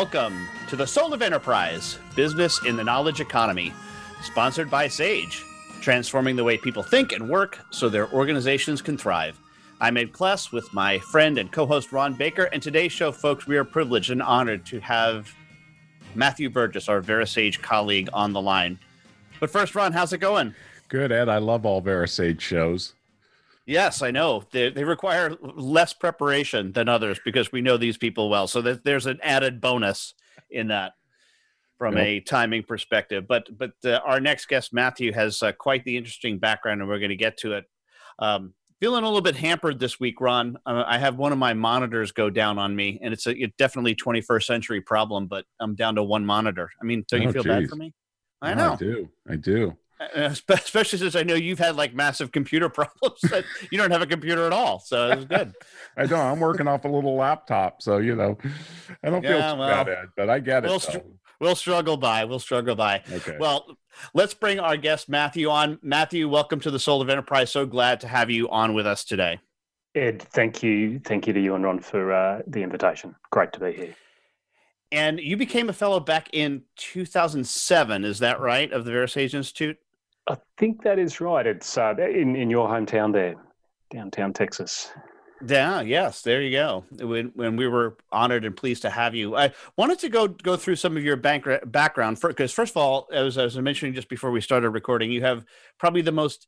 Welcome to the Soul of Enterprise Business in the Knowledge Economy, sponsored by Sage, transforming the way people think and work so their organizations can thrive. I'm Ed Kless with my friend and co host Ron Baker, and today's show, folks, we are privileged and honored to have Matthew Burgess, our VeraSage colleague, on the line. But first, Ron, how's it going? Good, Ed. I love all VeraSage shows. Yes, I know. They, they require less preparation than others because we know these people well. So there's an added bonus in that from yep. a timing perspective. But but uh, our next guest, Matthew, has uh, quite the interesting background, and we're going to get to it. Um, feeling a little bit hampered this week, Ron. Uh, I have one of my monitors go down on me, and it's a it definitely 21st century problem. But I'm down to one monitor. I mean, don't oh, you feel geez. bad for me? I know. I do. I do. Uh, especially since I know you've had like massive computer problems that you don't have a computer at all. So it's good. I don't. I'm working off a little laptop, so you know, I don't yeah, feel well, bad, but I get we'll it. Str- we'll struggle by. We'll struggle by. Okay. Well, let's bring our guest Matthew on. Matthew, welcome to the Soul of Enterprise. So glad to have you on with us today. Ed, thank you, thank you to you and Ron for uh, the invitation. Great to be here. And you became a fellow back in 2007, is that right, of the VeraSage Institute? I think that is right. It's uh, in in your hometown there, downtown Texas. Yeah, yes, there you go. When when we were honored and pleased to have you, I wanted to go go through some of your bank, background because first of all, as, I was mentioning just before we started recording, you have probably the most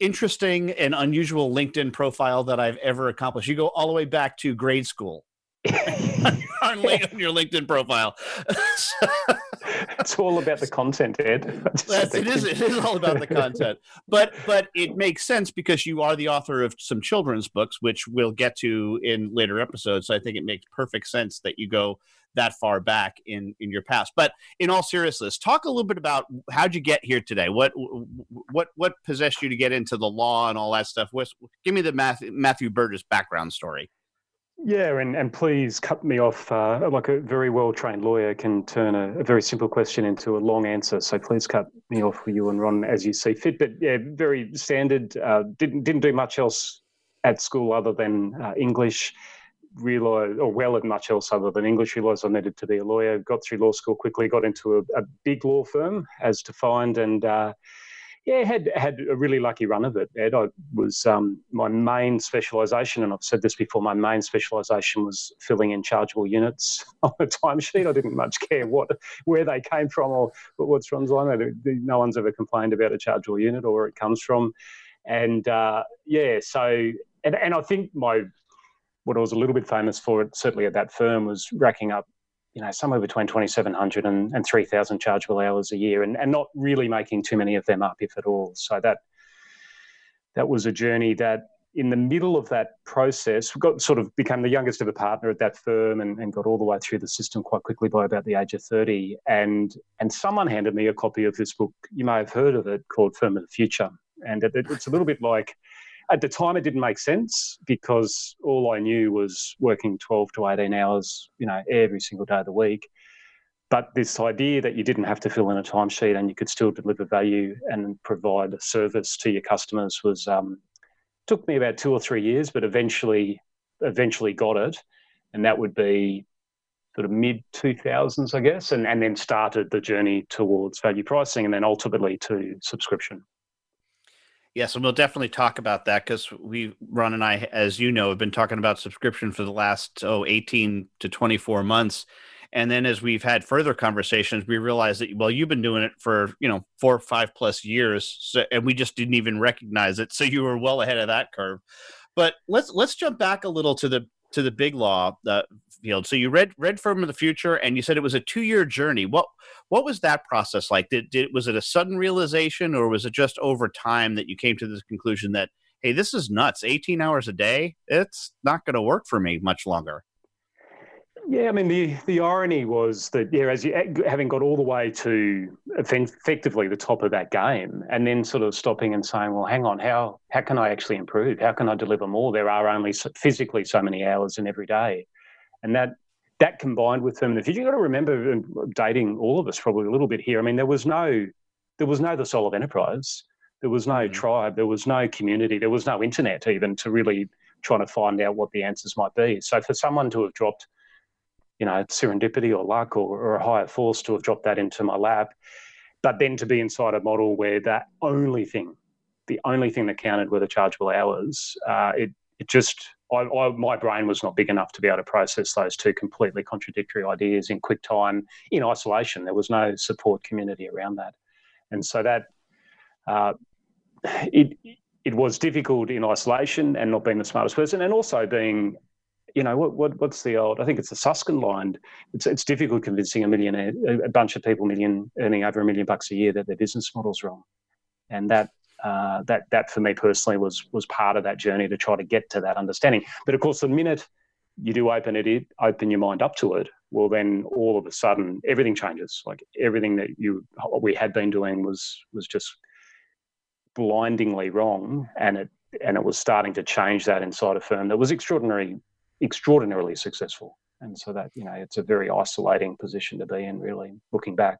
interesting and unusual LinkedIn profile that I've ever accomplished. You go all the way back to grade school on, on your LinkedIn profile. it's all about the content, Ed. it is. It is all about the content, but but it makes sense because you are the author of some children's books, which we'll get to in later episodes. So I think it makes perfect sense that you go that far back in in your past. But in all seriousness, talk a little bit about how'd you get here today? What what what possessed you to get into the law and all that stuff? What's, give me the Matthew, Matthew Burgess background story. Yeah, and, and please cut me off. Uh, like a very well trained lawyer can turn a, a, very simple question into a long answer. So please cut me off for you and Ron as you see fit. But yeah, very standard. Uh, didn't didn't do much else at school other than uh, English. Realised, or well, at much else other than English. Realised I needed to be a lawyer. Got through law school quickly. Got into a, a big law firm as defined, and uh, yeah, had had a really lucky run of it. Ed, I was um, my main specialisation, and I've said this before. My main specialisation was filling in chargeable units on a timesheet. I didn't much care what where they came from or what's Ron's line. No one's ever complained about a chargeable unit or where it comes from, and uh, yeah, so and and I think my what I was a little bit famous for, certainly at that firm, was racking up you know, somewhere between 2,700 and, and 3,000 chargeable hours a year and, and not really making too many of them up, if at all. So that that was a journey that in the middle of that process, got sort of became the youngest of a partner at that firm and, and got all the way through the system quite quickly by about the age of 30. And and someone handed me a copy of this book. You may have heard of it called Firm of the Future. And it, it's a little bit like at the time, it didn't make sense because all I knew was working 12 to 18 hours, you know, every single day of the week. But this idea that you didn't have to fill in a timesheet and you could still deliver value and provide a service to your customers was um, took me about two or three years, but eventually, eventually got it, and that would be sort of mid 2000s, I guess, and, and then started the journey towards value pricing and then ultimately to subscription. Yes, and we'll definitely talk about that because we, Ron and I, as you know, have been talking about subscription for the last, oh, 18 to 24 months. And then as we've had further conversations, we realized that, well, you've been doing it for, you know, four or five plus years. So, and we just didn't even recognize it. So you were well ahead of that curve. But let's let's jump back a little to the to the big law uh, field. So you read read Firm of the Future, and you said it was a two year journey. What what was that process like? Did, did was it a sudden realization, or was it just over time that you came to this conclusion that hey, this is nuts. Eighteen hours a day, it's not going to work for me much longer. Yeah, I mean the the irony was that yeah, as you having got all the way to effectively the top of that game, and then sort of stopping and saying, well, hang on, how how can I actually improve? How can I deliver more? There are only physically so many hours in every day, and that that combined with them, if You've got to remember, dating all of us probably a little bit here. I mean, there was no there was no the soul of enterprise. There was no mm-hmm. tribe. There was no community. There was no internet even to really trying to find out what the answers might be. So for someone to have dropped you know, serendipity or luck or, or, a higher force to have dropped that into my lap. But then to be inside a model where that only thing, the only thing that counted were the chargeable hours, uh, it, it just, I, I, my brain was not big enough to be able to process those two completely contradictory ideas in quick time in isolation. There was no support community around that. And so that, uh, it, it was difficult in isolation and not being the smartest person, and also being you know, what, what what's the old? I think it's the Susskind line. It's it's difficult convincing a millionaire, a bunch of people, million earning over a million bucks a year, that their business model's wrong, and that. Uh, that that for me personally was was part of that journey to try to get to that understanding. But of course, the minute you do open it, open your mind up to it, well, then all of a sudden everything changes. Like everything that you we had been doing was was just blindingly wrong, and it and it was starting to change that inside a firm that was extraordinary extraordinarily successful. And so that, you know, it's a very isolating position to be in, really, looking back.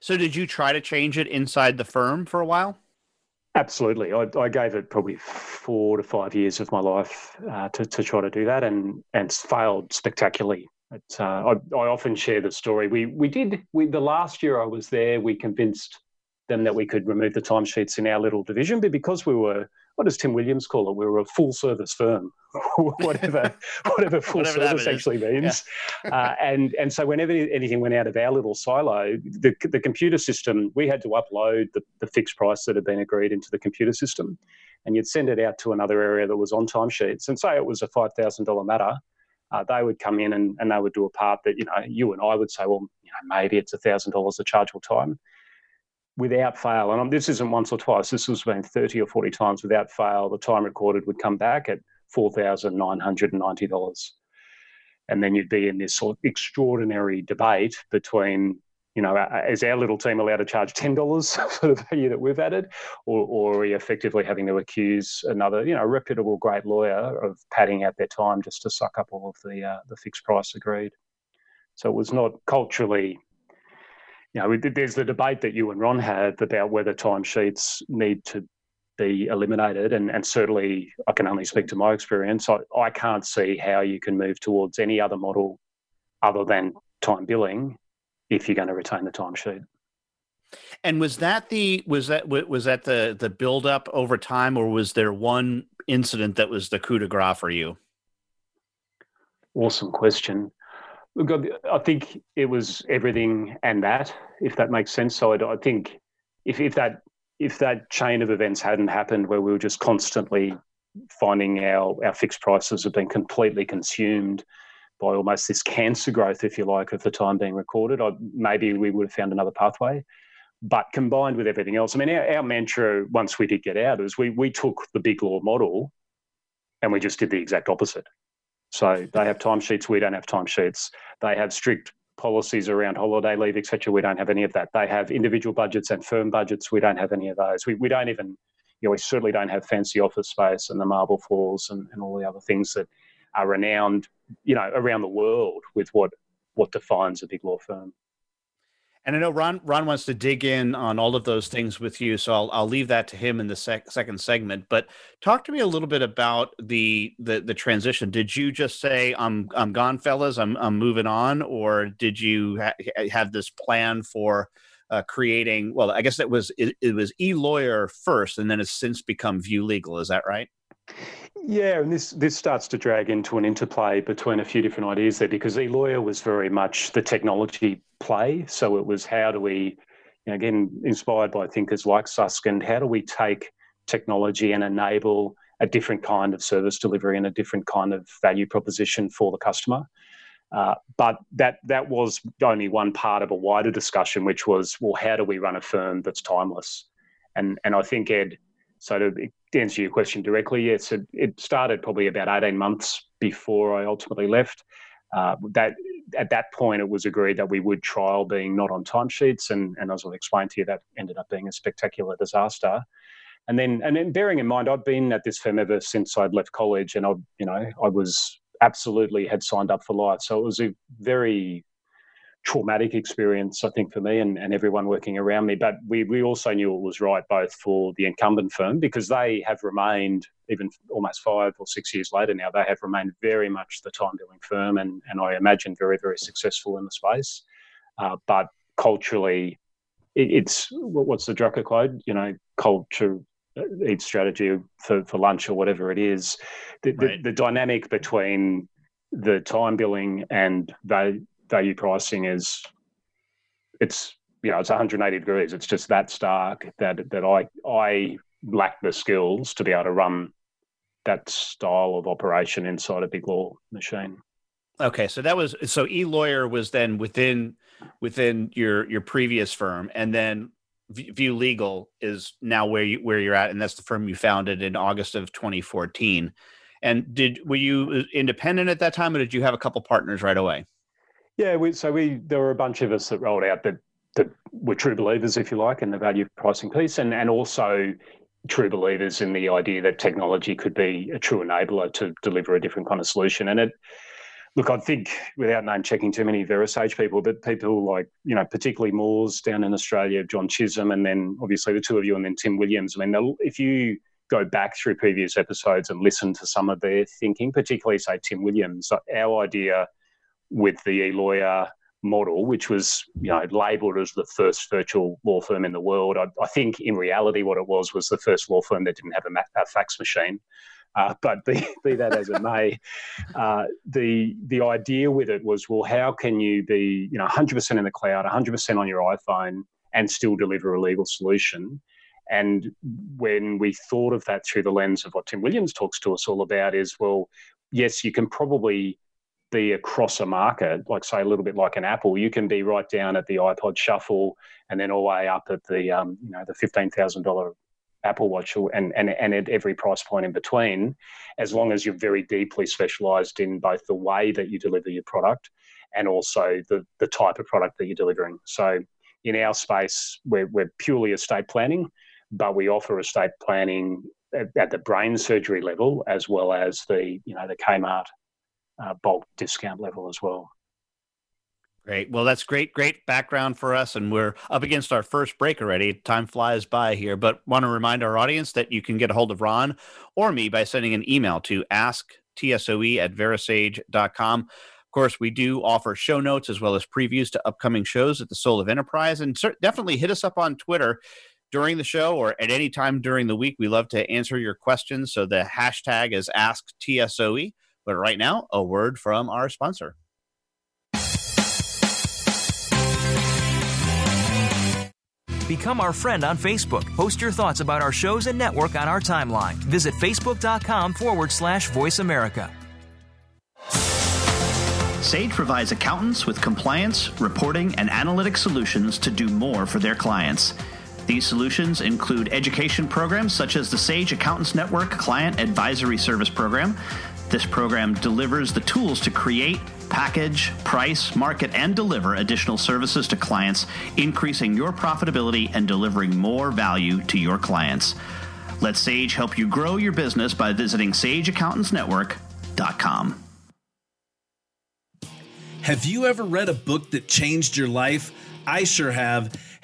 So, did you try to change it inside the firm for a while? Absolutely. I, I gave it probably four to five years of my life uh, to, to try to do that and, and failed spectacularly. But, uh, I, I often share the story. We, we did, we, the last year I was there, we convinced them that we could remove the timesheets in our little division, but because we were what does Tim Williams call it? We were a full service firm, whatever whatever full whatever service actually means. Yeah. uh, and and so whenever anything went out of our little silo, the the computer system we had to upload the, the fixed price that had been agreed into the computer system, and you'd send it out to another area that was on timesheets, and say it was a five thousand dollar matter. Uh, they would come in and, and they would do a part that you know you and I would say, well, you know, maybe it's a thousand dollars a chargeable time without fail, and this isn't once or twice, this has been 30 or 40 times without fail, the time recorded would come back at $4,990. And then you'd be in this sort of extraordinary debate between, you know, is our little team allowed to charge $10 for the value that we've added? Or, or are we effectively having to accuse another, you know, reputable great lawyer of padding out their time just to suck up all of the, uh, the fixed price agreed? So it was not culturally you know, there's the debate that you and Ron had about whether timesheets need to be eliminated. And, and certainly, I can only speak to my experience. I, I can't see how you can move towards any other model other than time billing if you're going to retain the timesheet. And was that the was that was that the the build up over time, or was there one incident that was the coup de grace for you? Awesome question. Look, I think it was everything and that, if that makes sense. So I, I think if, if that if that chain of events hadn't happened, where we were just constantly finding our our fixed prices have been completely consumed by almost this cancer growth, if you like, of the time being recorded, I, maybe we would have found another pathway. But combined with everything else, I mean, our, our mantra once we did get out is we we took the big law model and we just did the exact opposite. So they have timesheets, we don't have timesheets. They have strict policies around holiday leave, etc. We don't have any of that. They have individual budgets and firm budgets. We don't have any of those. We, we don't even, you know, we certainly don't have fancy office space and the marble floors and, and all the other things that are renowned, you know, around the world with what what defines a big law firm. And I know Ron Ron wants to dig in on all of those things with you, so I'll I'll leave that to him in the sec- second segment. But talk to me a little bit about the the the transition. Did you just say I'm I'm gone, fellas, I'm I'm moving on, or did you ha- have this plan for uh, creating? Well, I guess it was it, it was e lawyer first, and then it's since become View Legal. Is that right? Yeah, and this this starts to drag into an interplay between a few different ideas there because eLawyer was very much the technology play. So it was how do we, you know, again, inspired by thinkers like Susskind, how do we take technology and enable a different kind of service delivery and a different kind of value proposition for the customer? Uh, but that that was only one part of a wider discussion, which was, well, how do we run a firm that's timeless? And and I think Ed, so to answer your question directly, yes, it, it started probably about 18 months before I ultimately left. uh, that at that point it was agreed that we would trial being not on timesheets, and and as I'll explain to you, that ended up being a spectacular disaster. And then, and then, bearing in mind, I'd been at this firm ever since I'd left college, and I, you know, I was absolutely had signed up for life. So it was a very traumatic experience, I think, for me and, and everyone working around me. But we, we also knew it was right both for the incumbent firm because they have remained, even almost five or six years later now, they have remained very much the time billing firm and, and I imagine very, very successful in the space. Uh, but culturally, it, it's what's the Drucker quote? You know, culture uh, eat strategy for, for lunch or whatever it is. The, right. the, the dynamic between the time billing and value, value pricing is it's you know it's 180 degrees. It's just that stark that that I I lack the skills to be able to run that style of operation inside a big law machine. Okay, so that was so e-lawyer was then within within your your previous firm, and then View Legal is now where you where you're at, and that's the firm you founded in August of 2014. And did were you independent at that time, or did you have a couple partners right away? Yeah, we, so we there were a bunch of us that rolled out that that were true believers, if you like, in the value pricing piece, and and also true believers in the idea that technology could be a true enabler to deliver a different kind of solution. And it, look, I think without name checking too many VeraSage people, but people like you know, particularly Moores down in Australia, John Chisholm, and then obviously the two of you, and then Tim Williams. I mean, if you go back through previous episodes and listen to some of their thinking, particularly say Tim Williams, our idea with the e-lawyer model, which was you know labelled as the first virtual law firm in the world. I, I, think in reality, what it was was the first law firm that didn't have a, a fax machine. Uh, but be, be, that as it may, uh, the the idea with it was, well, how can you be you know 100% in the cloud, 100% on your iPhone, and still deliver a legal solution? And when we thought of that through the lens of what Tim Williams talks to us all about, is well, yes, you can probably be across a market, like say a little bit like an Apple, you can be right down at the iPod Shuffle and then all the way up at the um, you know the fifteen thousand dollar Apple Watch and, and and at every price point in between, as long as you're very deeply specialised in both the way that you deliver your product and also the the type of product that you're delivering. So in our space, we're we're purely estate planning, but we offer estate planning at, at the brain surgery level as well as the you know the Kmart uh, bulk discount level as well. Great. Well, that's great, great background for us. And we're up against our first break already. Time flies by here, but want to remind our audience that you can get a hold of Ron or me by sending an email to asktsoe at verasage.com. Of course, we do offer show notes as well as previews to upcoming shows at the Soul of Enterprise. And definitely hit us up on Twitter during the show or at any time during the week. We love to answer your questions. So the hashtag is AskTSOE. But right now, a word from our sponsor. Become our friend on Facebook. Post your thoughts about our shows and network on our timeline. Visit facebook.com forward slash voice America. Sage provides accountants with compliance, reporting, and analytic solutions to do more for their clients. These solutions include education programs such as the Sage Accountants Network Client Advisory Service Program, this program delivers the tools to create, package, price, market, and deliver additional services to clients, increasing your profitability and delivering more value to your clients. Let Sage help you grow your business by visiting sageaccountantsnetwork.com. Have you ever read a book that changed your life? I sure have.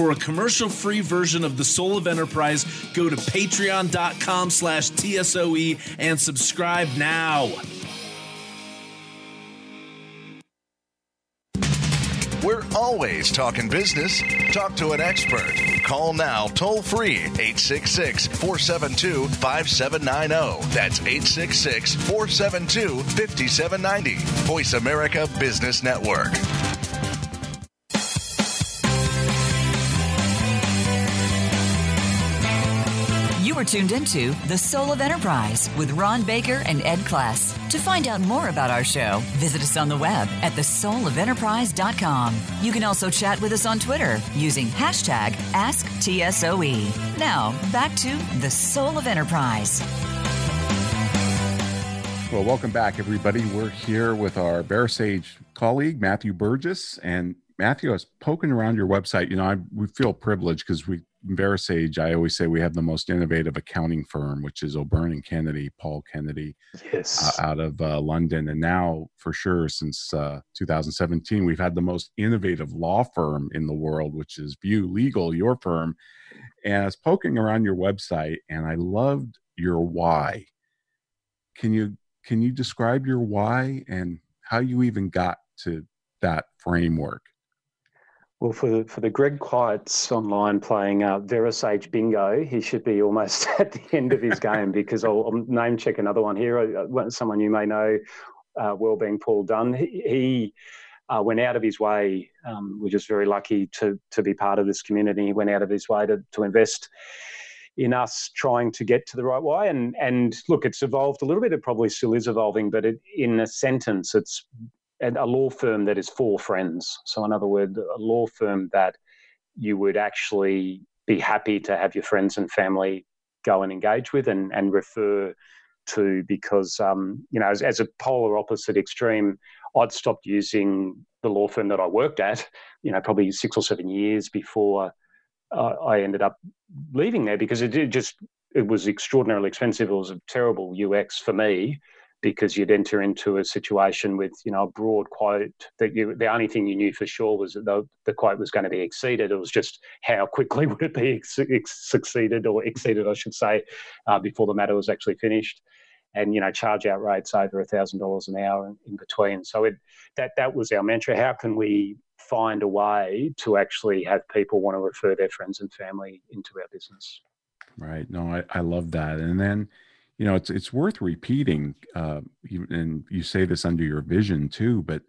For a commercial-free version of The Soul of Enterprise, go to patreon.com slash TSOE and subscribe now. We're always talking business. Talk to an expert. Call now toll free 866 472 5790. That's 866 472 5790. Voice America Business Network. Are tuned into The Soul of Enterprise with Ron Baker and Ed Kless. To find out more about our show, visit us on the web at thesoulofenterprise.com. You can also chat with us on Twitter using hashtag AskTSOE. Now, back to The Soul of Enterprise. Well, welcome back, everybody. We're here with our VeraSage colleague, Matthew Burgess. And Matthew, I was poking around your website. You know, I, we feel privileged because we, VeraSage, I always say we have the most innovative accounting firm, which is O'Byrne and Kennedy, Paul Kennedy, yes. uh, out of uh, London. And now, for sure, since uh, 2017, we've had the most innovative law firm in the world, which is View Legal, your firm. And I was poking around your website and I loved your why. Can you can you describe your why and how you even got to that framework? Well, for the, for the Greg Kites online playing uh, VeraSage Bingo, he should be almost at the end of his game because I'll, I'll, name check another one here. Uh, someone you may know uh, well, being Paul Dunn. He, he uh, went out of his way. Um, we're just very lucky to to be part of this community. He went out of his way to to invest in us trying to get to the right way. And and look, it's evolved a little bit. It probably still is evolving, but it, in a sentence, it's a law firm that is for friends. So, in other words, a law firm that you would actually be happy to have your friends and family go and engage with and, and refer to because, um, you know, as, as, a polar opposite extreme, I'd stopped using the law firm that I worked at, you know, probably six or seven years before uh, I ended up leaving there because it did just it was extraordinarily expensive. It was a terrible UX for me because you'd enter into a situation with you know a broad quote that you the only thing you knew for sure was that the, the quote was going to be exceeded. It was just how quickly would it be ex- ex- succeeded or exceeded, I should say, uh, before the matter was actually finished. And you know, charge out rates over a thousand dollars an hour in, in between. So it that that was our mantra. How can we find a way to actually have people want to refer their friends and family into our business. Right. No, I, I love that. And then, you know, it's it's worth repeating. Uh, and you say this under your vision too, but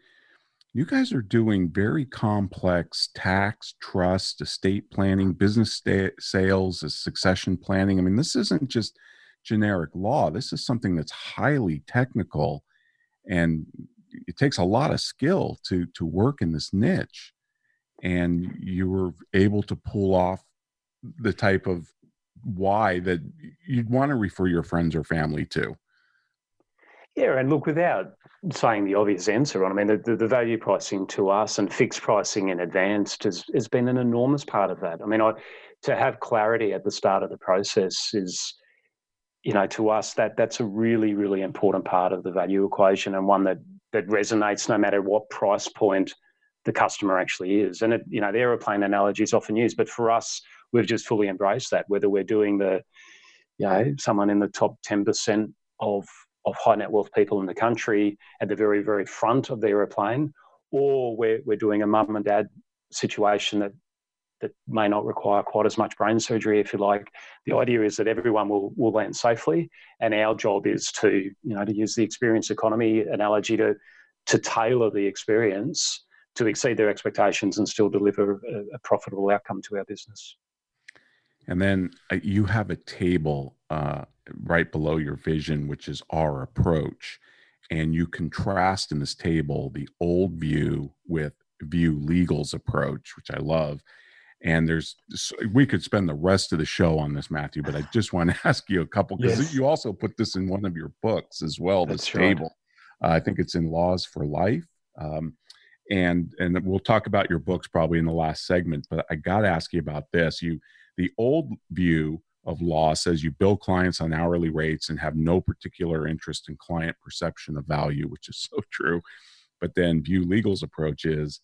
you guys are doing very complex tax, trust, estate planning, business sta- sales, succession planning. I mean, this isn't just generic law. This is something that's highly technical and it takes a lot of skill to to work in this niche and you were able to pull off the type of why that you'd want to refer your friends or family to yeah and look without saying the obvious answer on i mean the, the, the value pricing to us and fixed pricing in advance has, has been an enormous part of that i mean I, to have clarity at the start of the process is you know to us that that's a really really important part of the value equation and one that that resonates no matter what price point the customer actually is. And it, you know, the aeroplane analogy is often used, but for us, we've just fully embraced that. Whether we're doing the, you know, someone in the top ten percent of of high net wealth people in the country at the very very front of the aeroplane, or we're we're doing a mum and dad situation that that may not require quite as much brain surgery, if you like. The idea is that everyone will, will land safely, and our job is to, you know, to use the experience economy analogy to to tailor the experience to exceed their expectations and still deliver a, a profitable outcome to our business. And then uh, you have a table uh, right below your vision, which is our approach. And you contrast in this table the old view with view legal's approach, which I love and there's we could spend the rest of the show on this matthew but i just want to ask you a couple because yes. you also put this in one of your books as well this That's table right. uh, i think it's in laws for life um, and and we'll talk about your books probably in the last segment but i got to ask you about this you the old view of law says you bill clients on hourly rates and have no particular interest in client perception of value which is so true but then view legal's approach is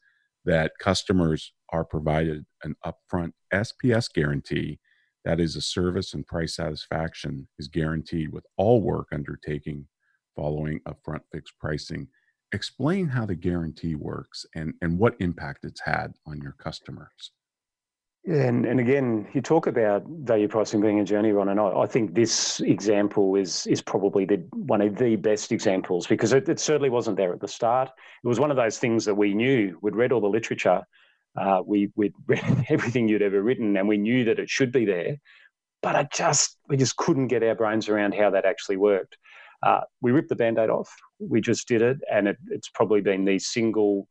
that customers are provided an upfront SPS guarantee. That is, a service and price satisfaction is guaranteed with all work undertaking following upfront fixed pricing. Explain how the guarantee works and, and what impact it's had on your customers. And, and again, you talk about value pricing being a journey, Ron, and I, I think this example is is probably the one of the best examples because it, it, certainly wasn't there at the start. It was one of those things that we knew. We'd read all the literature, uh, we, we'd read everything you'd ever written, and we knew that it should be there, but I just we just couldn't get our brains around how that actually worked. Uh, we ripped the band-aid off. We just did it, and it, it's probably been the single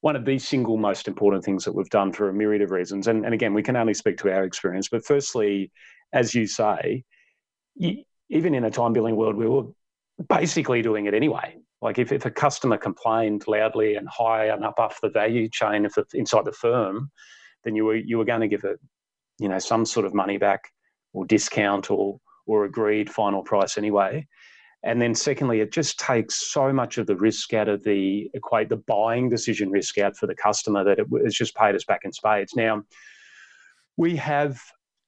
one of the single most important things that we've done for a myriad of reasons. And, and again, we can only speak to our experience. But firstly, as you say, even in a time billing world, we were basically doing it anyway. Like if, if a customer complained loudly and high and up off the value chain of the, inside the firm, then you were you were going to give it, you know, some sort of money back or discount or or agreed final price anyway. And then secondly, it just takes so much of the risk out of the equate the buying decision risk out for the customer that it, has just paid us back in spades. Now, we have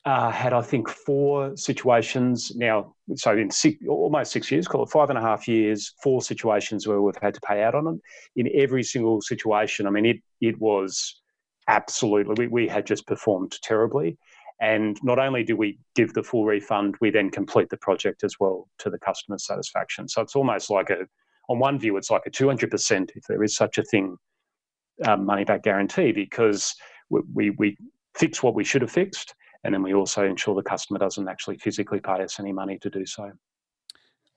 uh, had, I think, four situations now. So in six, almost six years, call it five and a half years, four situations where we've had to pay out on them. In every single situation, I mean, it it was absolutely we, we had just performed terribly. And not only do we give the full refund, we then complete the project as well to the customer's satisfaction. So it's almost like a, on one view, it's like a 200%, if there is such a thing, um, money back guarantee, because we, we, we fix what we should have fixed. And then we also ensure the customer doesn't actually physically pay us any money to do so.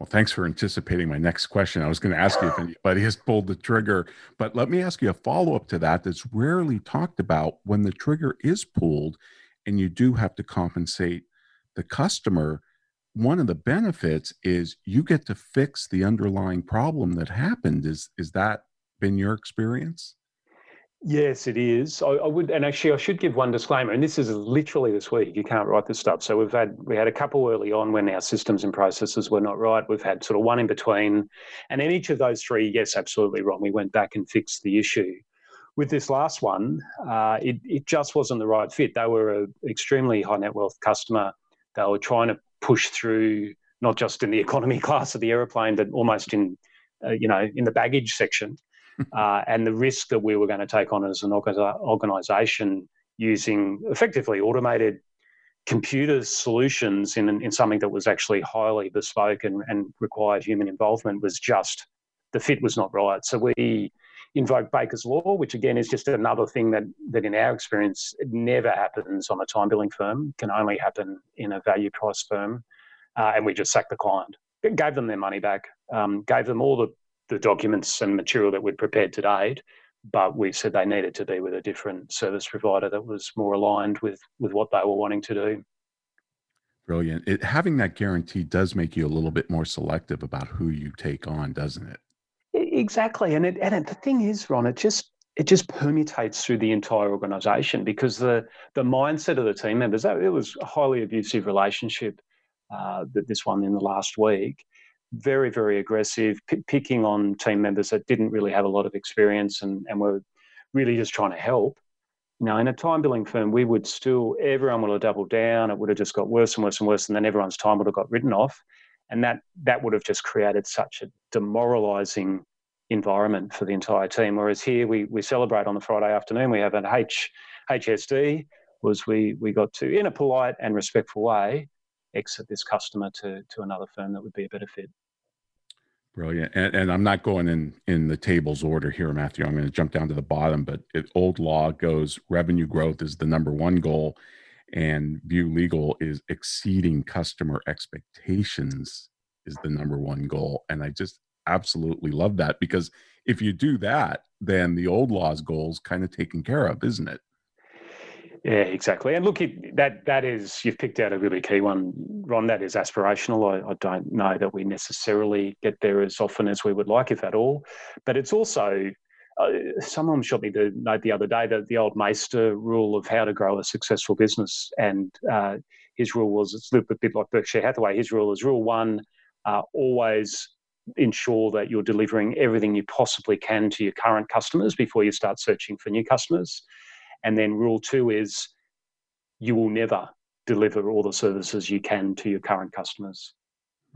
Well, thanks for anticipating my next question. I was going to ask you if anybody has pulled the trigger, but let me ask you a follow up to that that's rarely talked about when the trigger is pulled and you do have to compensate the customer one of the benefits is you get to fix the underlying problem that happened. Is is that been your experience? Yes it is. I, I, would and actually i should give one disclaimer and this is literally this week. You can't write this stuff. So we've had we had a couple early on when our systems and processes were not right. We've had sort of one in between. And in each of those three yes absolutely wrong we went back and fixed the issue with this last one, uh, it, it just wasn't the right fit. They were an extremely high net wealth customer. They were trying to push through not just in the economy class of the aeroplane, but almost in, uh, you know, in the baggage section. uh, and the risk that we were going to take on as an organisation using effectively automated computer solutions in, in something that was actually highly bespoke and, and required human involvement was just the fit was not right. So we invoke Baker's Law, which again is just another thing that, that in our experience never happens on a time billing firm, can only happen in a value price firm. Uh, and we just sacked the client, gave them their money back, um, gave them all the, the documents and material that we'd prepared to date, but we said they needed to be with a different service provider that was more aligned with, with what they were wanting to do. Brilliant. It, having that guarantee does make you a little bit more selective about who you take on, doesn't it? Exactly, and it, and it, the thing is, Ron, it just it just permutates through the entire organisation because the the mindset of the team members it was a highly abusive relationship uh, that this one in the last week, very very aggressive, p- picking on team members that didn't really have a lot of experience and and were really just trying to help. Now, in a time billing firm, we would still everyone would have doubled down. It would have just got worse and worse and worse, and then everyone's time would have got written off and that that would have just created such a demoralizing environment for the entire team. Whereas here we we celebrate on the Friday afternoon. We have an H HSD was we we got to in a polite and respectful way exit this customer to to another firm that would be a better fit. Brilliant. And, and I'm not going in in the tables order here, Matthew. I'm going to jump down to the bottom. But it, old law goes revenue growth is the number one goal and view legal is exceeding customer expectations is the number one goal and i just absolutely love that because if you do that then the old law's goals kind of taken care of isn't it? Yeah exactly. And look it, that that is you've picked out a really key one ron that is aspirational. I, I don't know that we necessarily get there as often as we would like if at all. But it's also uh, someone shot me the note the other day that the old Maister rule of how to grow a successful business, and uh, his rule was it's a little bit like Berkshire Hathaway. His rule is rule one: uh, always ensure that you're delivering everything you possibly can to your current customers before you start searching for new customers. And then rule two is you will never deliver all the services you can to your current customers.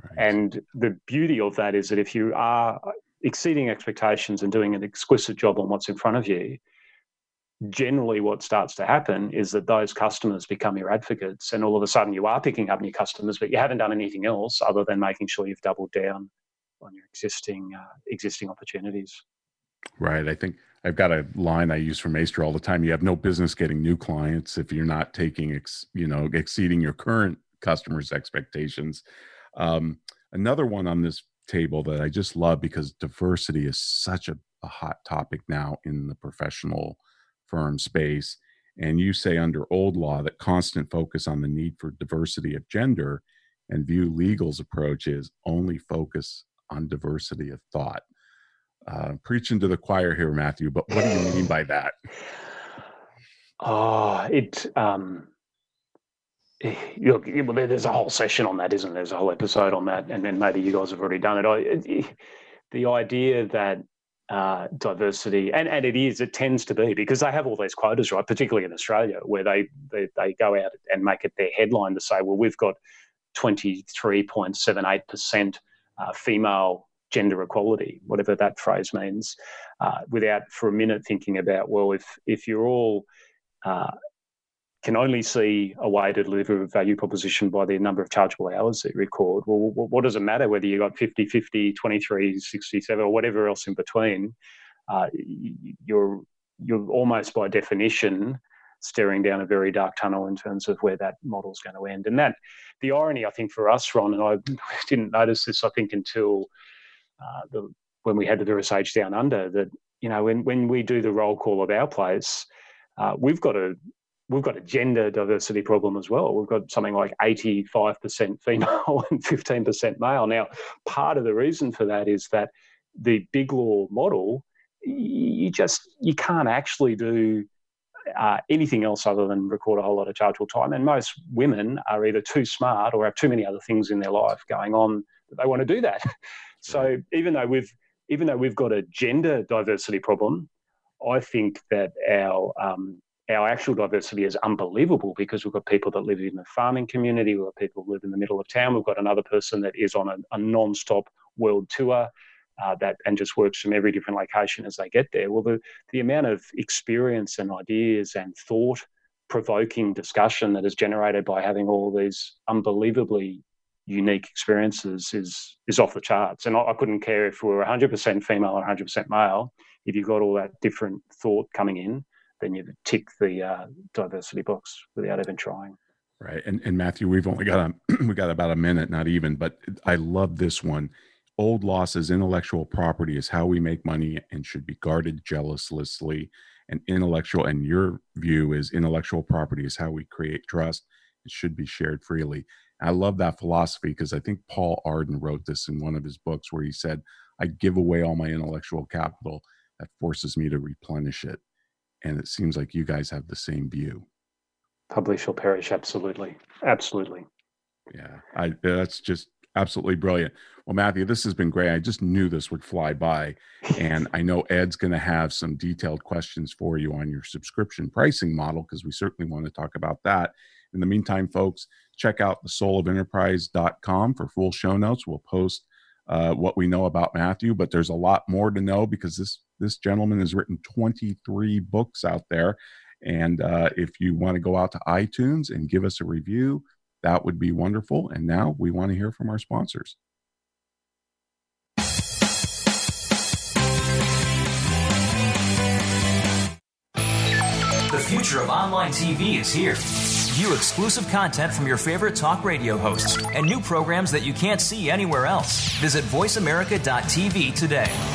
Right. And the beauty of that is that if you are exceeding expectations and doing an exquisite job on what's in front of you, generally what starts to happen is that those customers become your advocates and all of a sudden you are picking up new customers but you haven't done anything else other than making sure you've doubled down on your existing uh, existing opportunities right i think i've got a line i use from Maister all the time you have no business getting new clients if you're not taking ex, you know exceeding your current customers' expectations. Um, another one on this table that I just love because diversity is such a, a hot topic now in the professional firm space. And you say under old law that constant focus on the need for diversity of gender and view legal's approach is only focus on diversity of thought. Uh, preaching to the choir here, Matthew, but what do you mean by that? Oh, it. Um, eh, look, there's a whole session on that, isn't there? There's a whole episode on that, and then maybe you guys have already done it. I, the idea that uh, diversity, and, and it is, it tends to be because they have all these quotas, right? Particularly in Australia, where they, they, they go out and make it their headline to say, well, we've got 23.78% uh, female gender equality, whatever that phrase means, uh, without for a minute thinking about, well, if, if you're all uh, can only see a way to deliver a value proposition by the number of chargeable hours that you record. Well, what does it matter whether you got 50, 50, 23, 67, or whatever else in between? Uh, you're you're almost by definition staring down a very dark tunnel in terms of where that model's going to end. And that the irony, I think, for us, Ron, and I didn't notice this, I think, until uh, the, when we had the VeraSage Down Under, that you know when when we do the roll call of our place, uh, we've got a we've got a gender diversity problem as well. We've got something like 85% female and 15% male. Now, part of the reason for that is that the big law model, you just you can't actually do uh, anything else other than record a whole lot of chargeable time. And most women are either too smart or have too many other things in their life going on that they want to do that. So even though we've even though we've got a gender diversity problem, I think that our um, our actual diversity is unbelievable because we've got people that live in the farming community, we've got people who live in the middle of town, we've got another person that is on a, a non-stop world tour uh, that and just works from every different location as they get there. Well, the, the amount of experience and ideas and thought provoking discussion that is generated by having all these unbelievably unique experiences is is off the charts. And I, I couldn't care if we were 100% female or 100% male. If you've got all that different thought coming in, then you tick the uh, diversity box without even trying. Right. And, and Matthew, we've only got a, we got about a minute, not even, but I love this one. Old losses, intellectual property is how we make money and should be guarded jealously. And intellectual, and your view is intellectual property is how we create trust. It should be shared freely. I love that philosophy because I think Paul Arden wrote this in one of his books where he said, I give away all my intellectual capital that forces me to replenish it and it seems like you guys have the same view publish or perish absolutely absolutely yeah i that's just absolutely brilliant. Well matthew this has been great. I just knew this would fly by and i know ed's going to have some detailed questions for you on your subscription pricing model because we certainly want to talk about that. In the meantime folks check out the soulofenterprise.com for full show notes. We'll post uh, what we know about matthew but there's a lot more to know because this this gentleman has written 23 books out there. And uh, if you want to go out to iTunes and give us a review, that would be wonderful. And now we want to hear from our sponsors. The future of online TV is here. View exclusive content from your favorite talk radio hosts and new programs that you can't see anywhere else. Visit VoiceAmerica.tv today.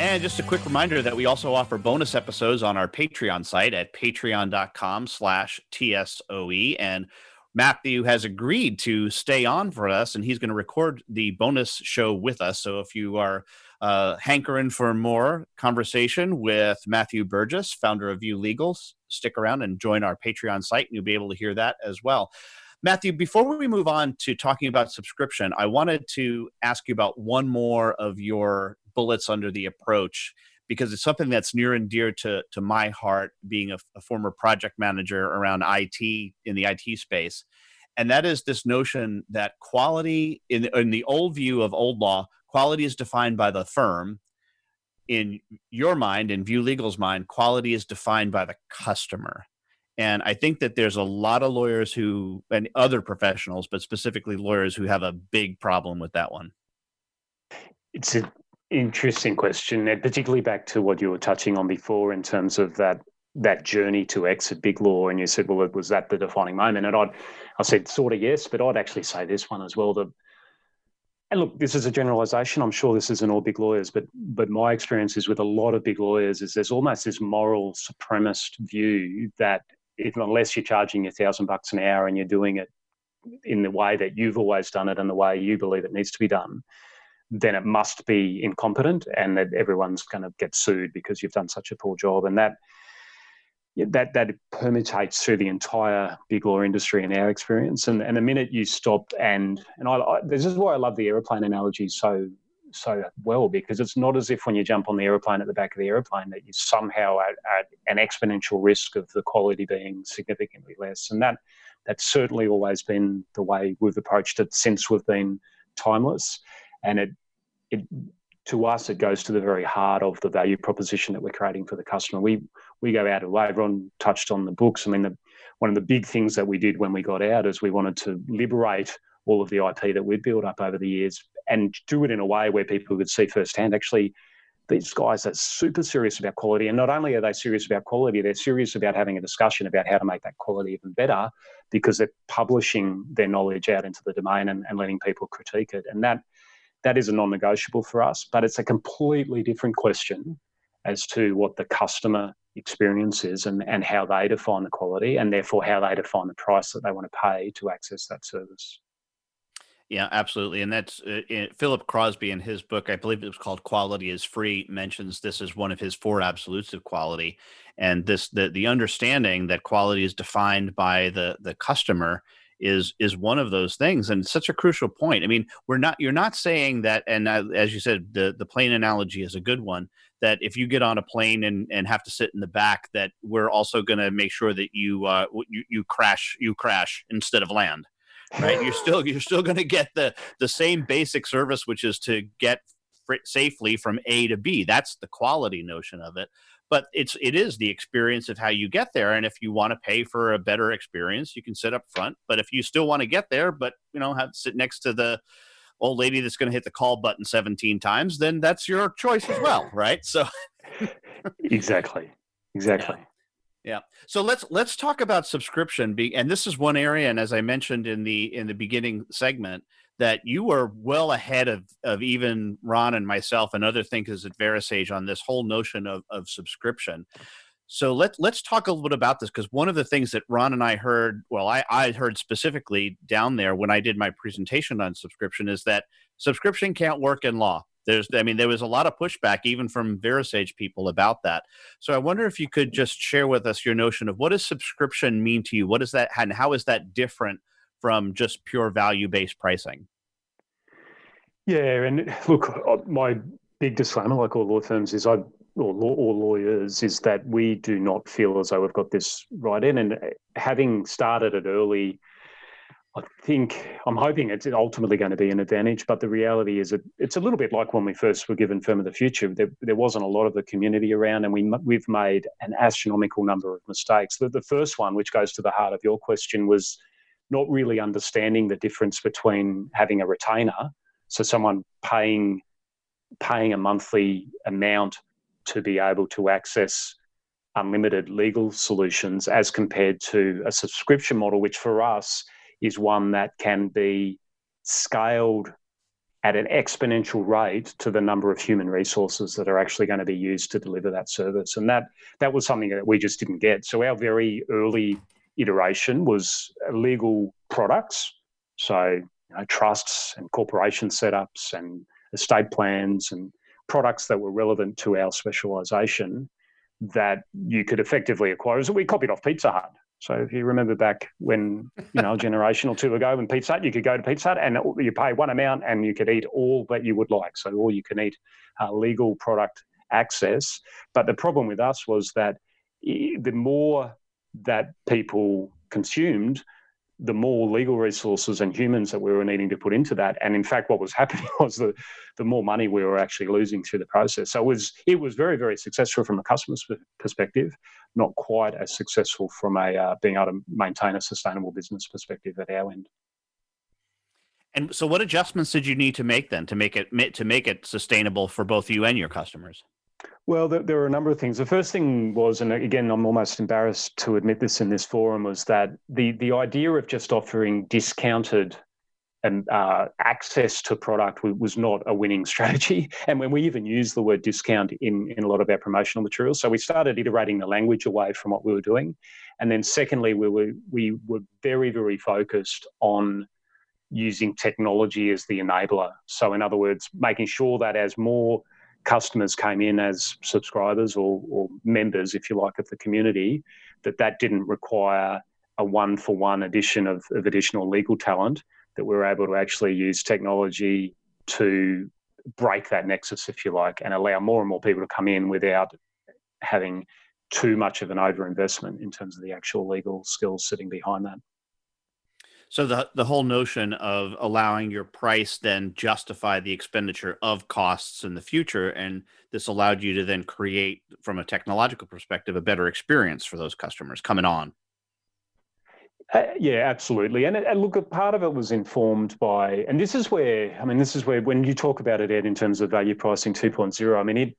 And just a quick reminder that we also offer bonus episodes on our Patreon site at patreon.com slash TSOE. And Matthew has agreed to stay on for us, and he's going to record the bonus show with us. So if you are uh, hankering for more conversation with Matthew Burgess, founder of View Legal, stick around and join our Patreon site, and you'll be able to hear that as well. Matthew, before we move on to talking about subscription, I wanted to ask you about one more of your bullets under the approach because it's something that's near and dear to to my heart being a, a, former project manager around IT in the IT space. And that is this notion that quality in, in the old view of old law quality is defined by the firm. In your mind in view legal's mind quality is defined by the customer. And i think that there's a lot of lawyers who and other professionals but specifically lawyers who have a big problem with that one. It's a Interesting question, Ed, particularly back to what you were touching on before in terms of that that journey to exit big law. And you said, well, was that the defining moment? And I'd, I said, sort of yes, but I'd actually say this one as well. The, and look, this is a generalization. I'm sure this isn't all big lawyers, but but my experience is with a lot of big lawyers is there's almost this moral supremacist view that if, unless you're charging a thousand bucks an hour and you're doing it in the way that you've always done it and the way you believe it needs to be done, then it must be incompetent and that everyone's going to get sued because you've done such a poor job. And that that that permutates through the entire big law industry in our experience. And and the minute you stop and and I, I this is why I love the aeroplane analogy so so well because it's not as if when you jump on the aeroplane at the back of the aeroplane that you somehow at, at an exponential risk of the quality being significantly less. And that that's certainly always been the way we've approached it since we've been timeless and it it to us it goes to the very heart of the value proposition that we're creating for the customer. We we go out of way. Everyone touched on the books. I mean, the, one of the big things that we did when we got out is we wanted to liberate all of the IP that we'd built up over the years and do it in a way where people could see firsthand actually these guys are super serious about quality. And not only are they serious about quality, they're serious about having a discussion about how to make that quality even better because they're publishing their knowledge out into the domain and, and letting people critique it. And that that is a non negotiable for us, but it's a completely different question as to what the customer experience is and, and how they define the quality and therefore how they define the price that they want to pay to access that service. Yeah, absolutely. And that's uh, Philip Crosby in his book, I believe it was called Quality is Free, mentions this as one of his four absolutes of quality. And this the the understanding that quality is defined by the the customer is is one of those things and such a crucial point. I mean we're not you're not saying that and as you said the the plane analogy is a good one that if you get on a plane and and have to sit in the back that we're also going to make sure that you uh you, you crash you crash instead of land right? You're still you're still going to get the the same basic service which is to get safely from a to b that's the quality notion of it but it's it is the experience of how you get there and if you want to pay for a better experience you can sit up front but if you still want to get there but you know have sit next to the old lady that's going to hit the call button 17 times then that's your choice as well right so exactly exactly yeah. Yeah. So let's let's talk about subscription. be And this is one area, and as I mentioned in the in the beginning segment, that you are well ahead of, of even Ron and myself and other thinkers at VeraSage on this whole notion of, of subscription. So let, let's talk a little bit about this because one of the things that Ron and I heard, well, I, I heard specifically down there when I did my presentation on subscription is that subscription can't work in law. There's, I mean, there was a lot of pushback even from VeraSage people about that. So I wonder if you could just share with us your notion of what does subscription mean to you? What is that, and how is that different from just pure value based pricing? Yeah, and look, uh, my big disclaimer, like all law firms, is I or, law, or lawyers, is that we do not feel as though we've got this right in. And uh, having started it early, I think I'm hoping it's ultimately going to be an advantage. But the reality is, that it's a little bit like when we first were given Firm of the Future. There, there wasn't a lot of the community around, and we we've made an astronomical number of mistakes. The, the first one, which goes to the heart of your question, was not really understanding the difference between having a retainer so someone paying paying a monthly amount to be able to access unlimited legal solutions as compared to a subscription model, which for us is one that can be scaled at an exponential rate to the number of human resources that are actually going to be used to deliver that service. And that that was something that we just didn't get. So our very early iteration was legal products. So you know, trusts and corporation setups and estate plans and products that were relevant to our specialisation that you could effectively acquire. So we copied off Pizza Hut. So if you remember back when, you know, a generation or two ago when Pizza Hut, you could go to Pizza Hut and you pay one amount and you could eat all that you would like. So all you can eat uh, legal product access. But the problem with us was that the more that people consumed, the more legal resources and humans that we were needing to put into that. And in fact, what was happening was the, the more money we were actually losing through the process. So it was it was very very successful from a customer's perspective, not quite as successful from a uh, being able to maintain a sustainable business perspective at our end. And so, what adjustments did you need to make then to make it to make it sustainable for both you and your customers? Well, there, there, are a number of things. The first thing was, and again, I'm almost embarrassed to admit this in this forum, was that the the idea of just offering discounted and uh, access to product was not a winning strategy. And when we even use the word discount in, in a lot of our promotional materials, so we started iterating the language away from what we were doing. And then secondly, we were we were very very focused on using technology as the enabler. So in other words, making sure that as more customers came in as subscribers or, or members, if you like, of the community, that that didn't require a one for one addition of, of additional legal talent, that we were able to actually use technology to break that nexus, if you like, and allow more and more people to come in without having too much of an overinvestment in terms of the actual legal skills sitting behind that. So the the whole notion of allowing your price then justify the expenditure of costs in the future, and this allowed you to then create, from a technological perspective, a better experience for those customers coming on. Uh, yeah, absolutely. And, and look, a part of it was informed by, and this is where, I mean, this is where when you talk about it, Ed, in terms of value pricing 2.0, I mean, it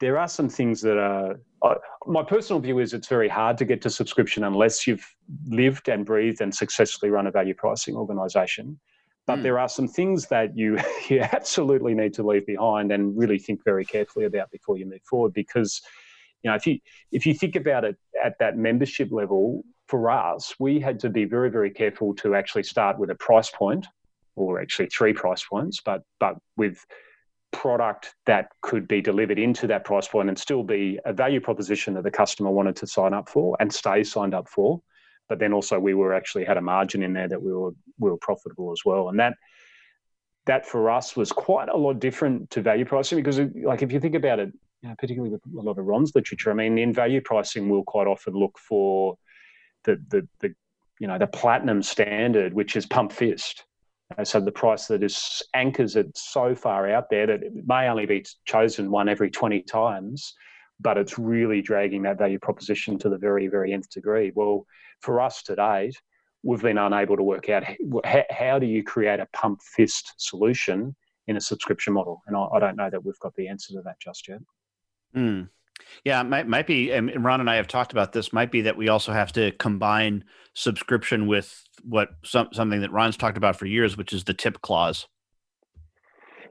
there are some things that are. Uh, my personal view is it's very hard to get to subscription unless you've lived and breathed and successfully run a value pricing organisation. But mm. there are some things that you you absolutely need to leave behind and really think very carefully about before you move forward. Because you know, if you if you think about it at that membership level, for us, we had to be very very careful to actually start with a price point, or actually three price points, but but with product that could be delivered into that price point and still be a value proposition that the customer wanted to sign up for and stay signed up for. But then also we were actually had a margin in there that we were we were profitable as well. And that that for us was quite a lot different to value pricing because like if you think about it, you know, particularly with a lot of Ron's literature, I mean in value pricing we'll quite often look for the the the you know the platinum standard, which is pump fist so the price that is anchors it so far out there that it may only be chosen one every 20 times, but it's really dragging that value proposition to the very, very nth degree. Well, for us to date, we've been unable to work out how, how do you create a pump fist solution in a subscription model, and I, I, don't know that we've got the answer to that just yet. Mm. Yeah, might might be, and Ron and I have talked about this. Might be that we also have to combine subscription with what some, something that Ron's talked about for years, which is the tip clause.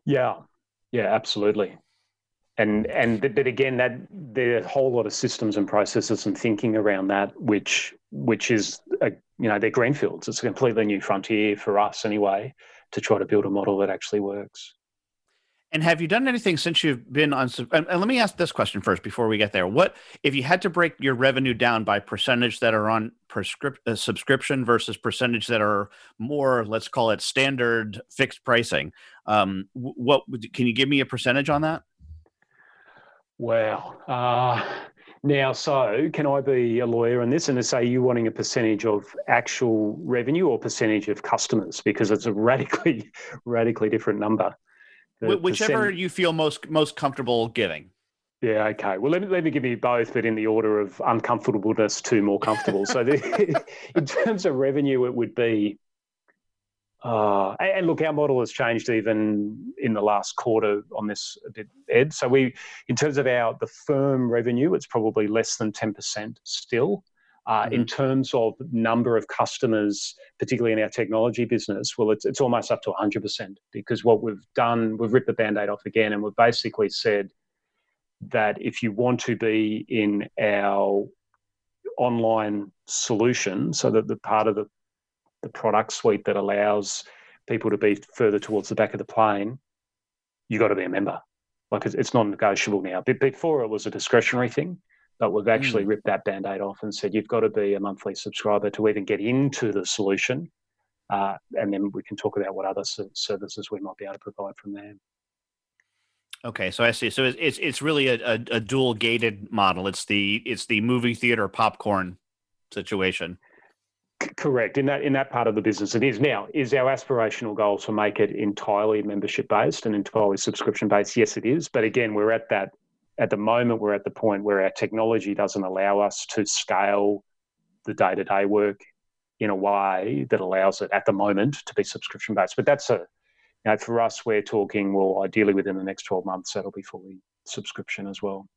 Yeah, yeah, absolutely. And and but again, that there's a whole lot of systems and processes and thinking around that, which which is a, you know they're greenfields. It's a completely new frontier for us anyway to try to build a model that actually works. And have you done anything since you've been on? And, and let me ask this question first before we get there. What if you had to break your revenue down by percentage that are on prescript, uh, subscription versus percentage that are more, let's call it standard fixed pricing? Um, what can you give me a percentage on that? Well, uh, now, so can I be a lawyer in this and say you wanting a percentage of actual revenue or percentage of customers because it's a radically, radically different number. Whichever you feel most most comfortable giving. Yeah, okay. Well, let me, let me give you both, but in the order of uncomfortableness to more comfortable. so, the, in terms of revenue, it would be. Uh, and look, our model has changed even in the last quarter on this a bit, Ed. So we, in terms of our the firm revenue, it's probably less than ten percent still. Uh, mm-hmm. In terms of number of customers, particularly in our technology business, well, it's, it's almost up to 100% because what we've done, we've ripped the band aid off again and we've basically said that if you want to be in our online solution, so that the part of the, the product suite that allows people to be further towards the back of the plane, you got to be a member. Like it's, it's non negotiable now. But Before it was a discretionary thing but we've actually mm. ripped that band aid off and said you've got to be a monthly subscriber to even get into the solution. Uh, and then we can talk about what other services we might be able to provide from there. Okay, so I see. So it's it's really a, a, a dual gated model. It's the it's the movie theater popcorn situation. C- correct. In that in that part of the business, it is now. Is our aspirational goal to make it entirely membership based and entirely subscription based? Yes, it is. But again, we're at that at the moment, we're at the point where our technology doesn't allow us to scale the day to day work in a way that allows it at the moment to be subscription based. But that's a, you know, for us, we're talking, well, ideally within the next 12 months, that'll be fully subscription as well.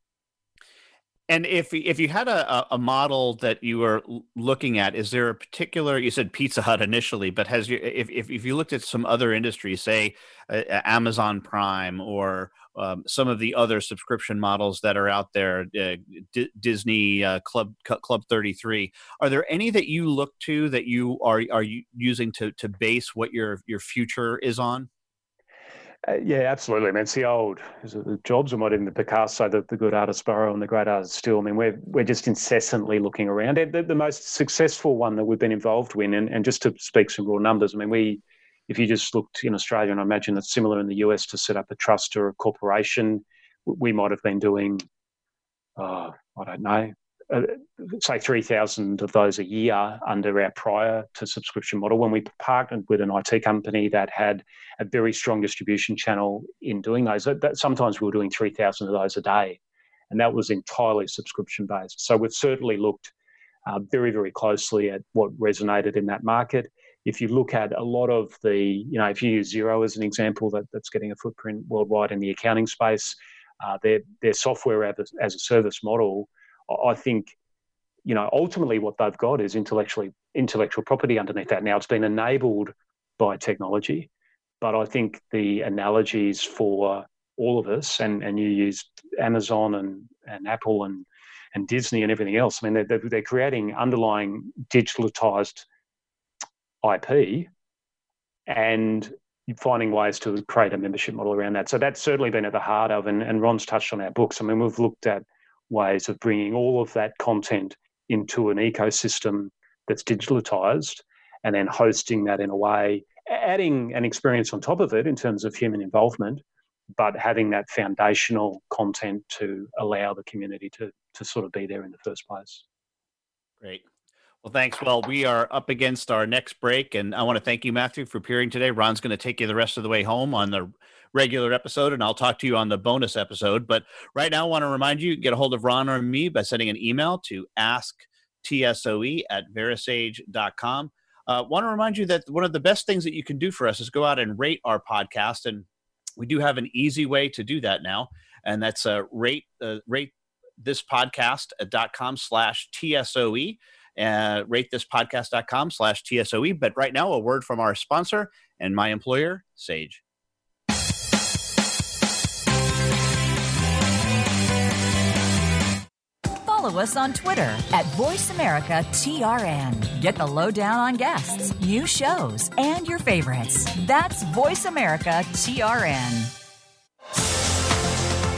And if if you had a, a model that you were looking at, is there a particular? You said Pizza Hut initially, but has you if if, if you looked at some other industries, say uh, Amazon Prime or um, some of the other subscription models that are out there, uh, D- Disney uh, Club Club Thirty Three, are there any that you look to that you are are you using to to base what your your future is on? Uh, yeah, absolutely. I mean, it's the old it the Jobs might even the Picasso, the, the good artist borrow and the great artist steal. I mean, we're we're just incessantly looking around. The, the most successful one that we've been involved in, and, and just to speak some raw numbers, I mean, we if you just looked in Australia, and I imagine it's similar in the US to set up a trust or a corporation, we might have been doing, uh, I don't know, uh, say 3,000 of those a year under our prior to subscription model when we partnered with an IT company that had a very strong distribution channel in doing those. That, that sometimes we were doing 3,000 of those a day, and that was entirely subscription based. So we've certainly looked uh, very, very closely at what resonated in that market. If you look at a lot of the, you know, if you use Xero as an example, that, that's getting a footprint worldwide in the accounting space, uh, their their software as as a service model I think, you know, ultimately what they've got is intellectually intellectual property underneath that. Now it's been enabled by technology, but I think the analogies for all of us, and, and you used Amazon and, and Apple and and Disney and everything else. I mean, they're, they're creating underlying digitalized IP and finding ways to create a membership model around that. So that's certainly been at the heart of, and, and Ron's touched on our books. I mean, we've looked at ways of bringing all of that content into an ecosystem that's digitalized and then hosting that in a way, adding an experience on top of it in terms of human involvement, but having that foundational content to allow the community to, to sort of be there in the first place. Great. Well, thanks. Well, we are up against our next break, and I want to thank you, Matthew, for appearing today. Ron's going to take you the rest of the way home on the regular episode, and I'll talk to you on the bonus episode. But right now, I want to remind you get a hold of Ron or me by sending an email to asktsoe at verasage.com. Uh, want to remind you that one of the best things that you can do for us is go out and rate our podcast. And we do have an easy way to do that now. And that's uh, rate, uh, rate this podcast.com slash TSOE. Uh, rate this podcast.com slash TSOE. But right now, a word from our sponsor and my employer, Sage. follow us on Twitter at VoiceAmericaTRN. Get the lowdown on guests, new shows, and your favorites. That's VoiceAmericaTRN.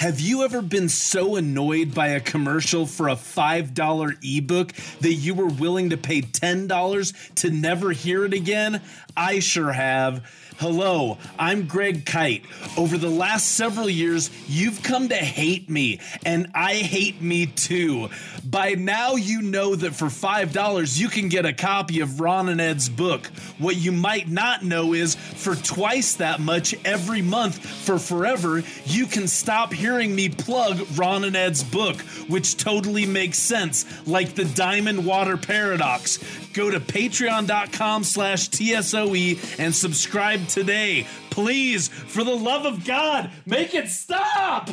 Have you ever been so annoyed by a commercial for a $5 ebook that you were willing to pay $10 to never hear it again? I sure have. Hello, I'm Greg Kite. Over the last several years, you've come to hate me, and I hate me too. By now, you know that for $5, you can get a copy of Ron and Ed's book. What you might not know is for twice that much every month for forever, you can stop hearing me plug Ron and Ed's book, which totally makes sense, like the Diamond Water Paradox. Go to patreon.com slash TSOE and subscribe today. Please, for the love of God, make it stop!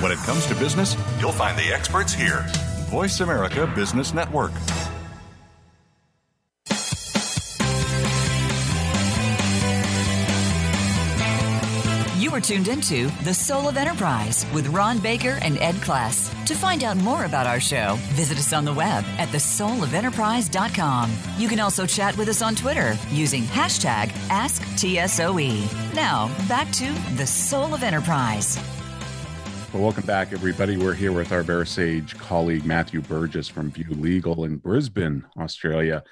When it comes to business, you'll find the experts here. Voice America Business Network. You are tuned into The Soul of Enterprise with Ron Baker and Ed Kless. To find out more about our show, visit us on the web at thesoulofenterprise.com. You can also chat with us on Twitter using hashtag AskTSOE. Now, back to The Soul of Enterprise. Well, welcome back, everybody. We're here with our VeraSage colleague, Matthew Burgess from View Legal in Brisbane, Australia.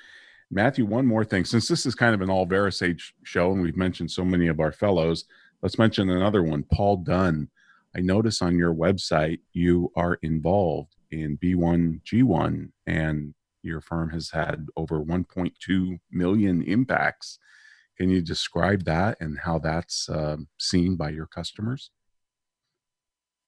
Matthew, one more thing. Since this is kind of an all VeraSage show, and we've mentioned so many of our fellows, let's mention another one, Paul Dunn. I notice on your website you are involved in B1G1, and your firm has had over 1.2 million impacts. Can you describe that and how that's uh, seen by your customers?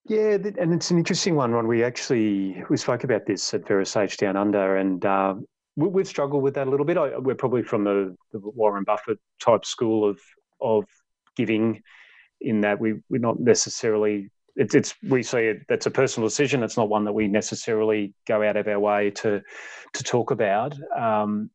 Yeah, and it's an interesting one, Ron. We actually we spoke about this at VeraSage Down Under, and uh, we, have struggled with that a little bit. we're probably from the, the, Warren Buffett type school of of giving, in that we we're not necessarily. It's, it's we see it. That's a personal decision. It's not one that we necessarily go out of our way to to talk about. Um,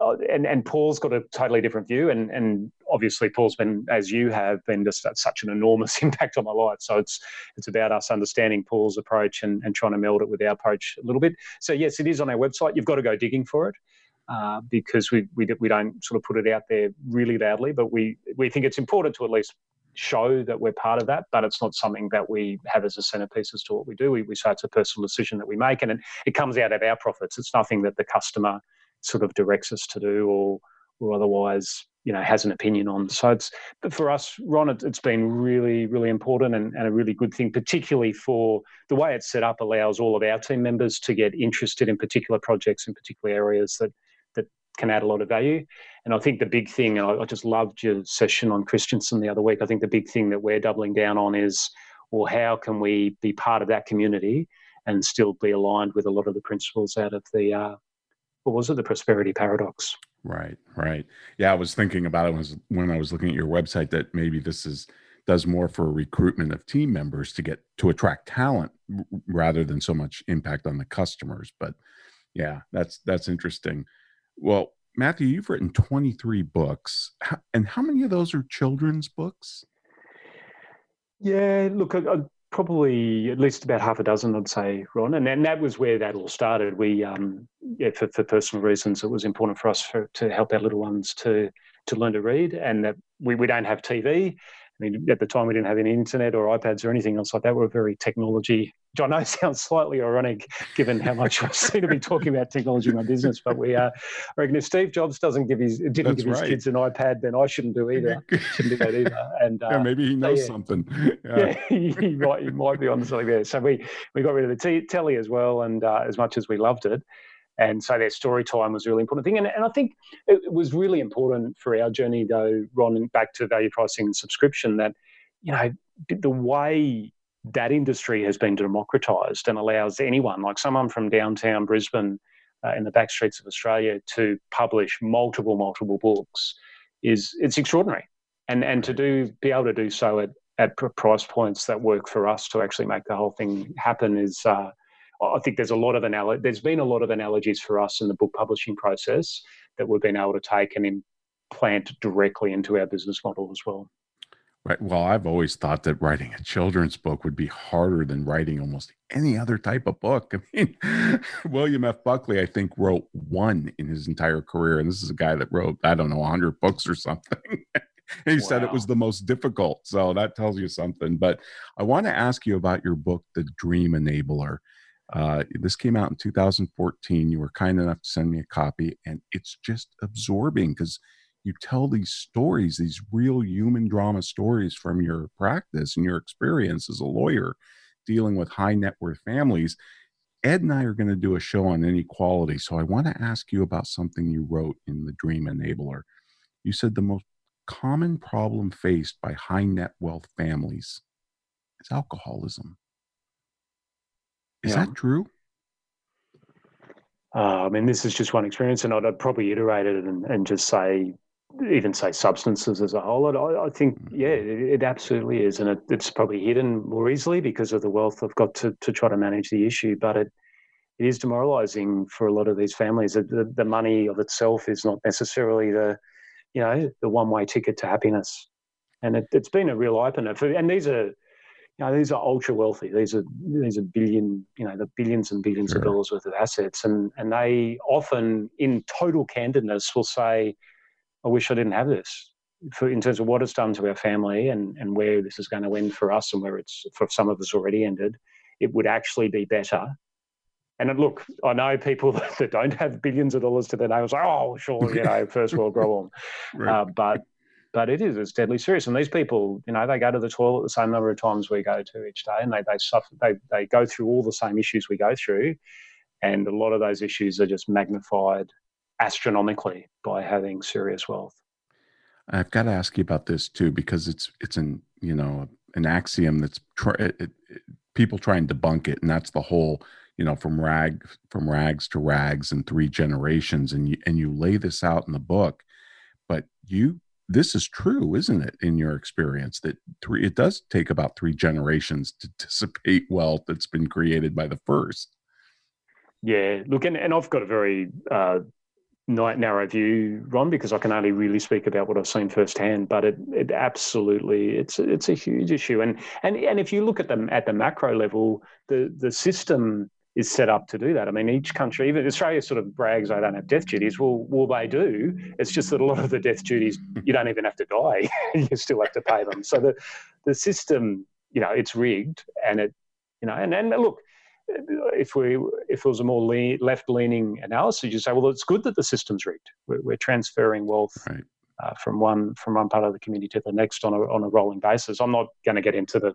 uh, and and Paul's got a totally different view, and and obviously Paul's been, as you have, been just such an enormous impact on my life. So it's it's about us understanding Paul's approach and, and trying to meld it with our approach a little bit. So yes, it is on our website. You've got to go digging for it. Uh, because we, we we don't sort of put it out there really loudly, but we we think it's important to at least show that we're part of that, but it's not something that we have as a centerpiece as to what we do. We, we say it's a personal decision that we make, and it, it comes out of our profits. It's nothing that the customer sort of directs us to do or or otherwise you know has an opinion on so it's but for us ron it, has been really really important and, and, a really good thing particularly for the way it's set up allows all of our team members to get interested in particular projects in particular areas that that can add a lot of value and i think the big thing and I, I just loved your session on christensen the other week i think the big thing that we're doubling down on is well how can we be part of that community and still be aligned with a lot of the principles out of the uh, what was it, the prosperity paradox. Right, right. Yeah, I was thinking about it was when I was looking at your website that maybe this is does more for recruitment of team members to get to attract talent rather than so much impact on the customers. But yeah, that's that's interesting. Well, Matthew, you've written 23 books, and how many of those are children's books? Yeah, look, I, probably at least about half a dozen, I'd say, Ron. And, then that was where that all started. We, um, yeah, for, for personal reasons, it was important for us for, to help our little ones to to learn to read, and that we, we don't have TV. I mean, at the time, we didn't have any internet or iPads or anything else like that. We we're very technology. Which I know sounds slightly ironic given how much I seem to be talking about technology in my business, but we are. Uh, I reckon if Steve Jobs doesn't give his didn't That's give right. his kids an iPad, then I shouldn't do either. shouldn't do that either. And uh, yeah, maybe he knows yeah. something. Yeah, yeah he, he, might he might be on something there. So we we got rid of the t- telly as well, and uh, as much as we loved it, and so their story time was a really important thing. And, and I think it was really important for our journey, though, Ron, back to value pricing and subscription, that you know, the way that industry has been democratized and allows anyone, like someone from downtown Brisbane uh, in the back streets of Australia, to publish multiple, multiple books is it's extraordinary. And, and to do be able to do so at, at price points that work for us to actually make the whole thing happen is. Uh, I think there's a lot of anal- there's been a lot of analogies for us in the book publishing process that we've been able to take and implant directly into our business model as well. Right. Well, I've always thought that writing a children's book would be harder than writing almost any other type of book. I mean, William F. Buckley, I think, wrote one in his entire career. And this is a guy that wrote, I don't know, 100 books or something. he wow. said it was the most difficult. So that tells you something. But I want to ask you about your book, The Dream Enabler. Uh, this came out in 2014. You were kind enough to send me a copy, and it's just absorbing because you tell these stories, these real human drama stories from your practice and your experience as a lawyer dealing with high net worth families. Ed and I are going to do a show on inequality. So I want to ask you about something you wrote in The Dream Enabler. You said the most common problem faced by high net wealth families is alcoholism. Is yeah. that true? Uh, I mean, this is just one experience, and I'd, I'd probably iterate it and, and, just say even say substances as a whole. I, I think, mm. yeah, it, it, absolutely is, and it, it's probably hidden more easily because of the wealth I've got to to try to manage the issue. But it it is demoralising for a lot of these families. The, the money of itself is not necessarily the you know the one way ticket to happiness, and it, has been a real opener. For, and these are you know, these are ultra wealthy. These are these are billion, you know, the billions and billions sure. of dollars worth of assets, and and they often, in total candidness, will say, I wish I didn't have this. For, in terms of what it's done to our family and, and where this is going to end for us and where it's for some of us already ended, it would actually be better. And look, I know people that don't have billions of dollars to their name say, oh, sure, you know, first world problem. right. uh, but but it is it's deadly serious. And these people, you know, they go to the toilet the same number of times we go to each day, and they they suffer. They they go through all the same issues we go through, and a lot of those issues are just magnified astronomically by having serious wealth. I've got to ask you about this too because it's it's an you know an axiom that's try, it, it, people try and debunk it, and that's the whole you know from rag from rags to rags in three generations, and you and you lay this out in the book, but you this is true, isn't it? In your experience, that three it does take about three generations to dissipate wealth that's been created by the first. Yeah, look, and, and I've got a very uh, narrow view, Ron, because I can only really speak about what I've seen firsthand. But it, it absolutely, it's it's a huge issue, and and and if you look at them at the macro level, the the system is set up to do that. I mean, each country, even Australia, sort of brags I don't have death duties. Well, well, they do. It's just that a lot of the death duties you don't even have to die; you still have to pay them. So the the system, you know, it's rigged, and it, you know, and and look, if we if it was a more lean, left leaning analysis, you say, well, it's good that the system's rigged. We're, we're transferring wealth. Right. Uh, from one from one part of the community to the next on a on a rolling basis. I'm not going to get into the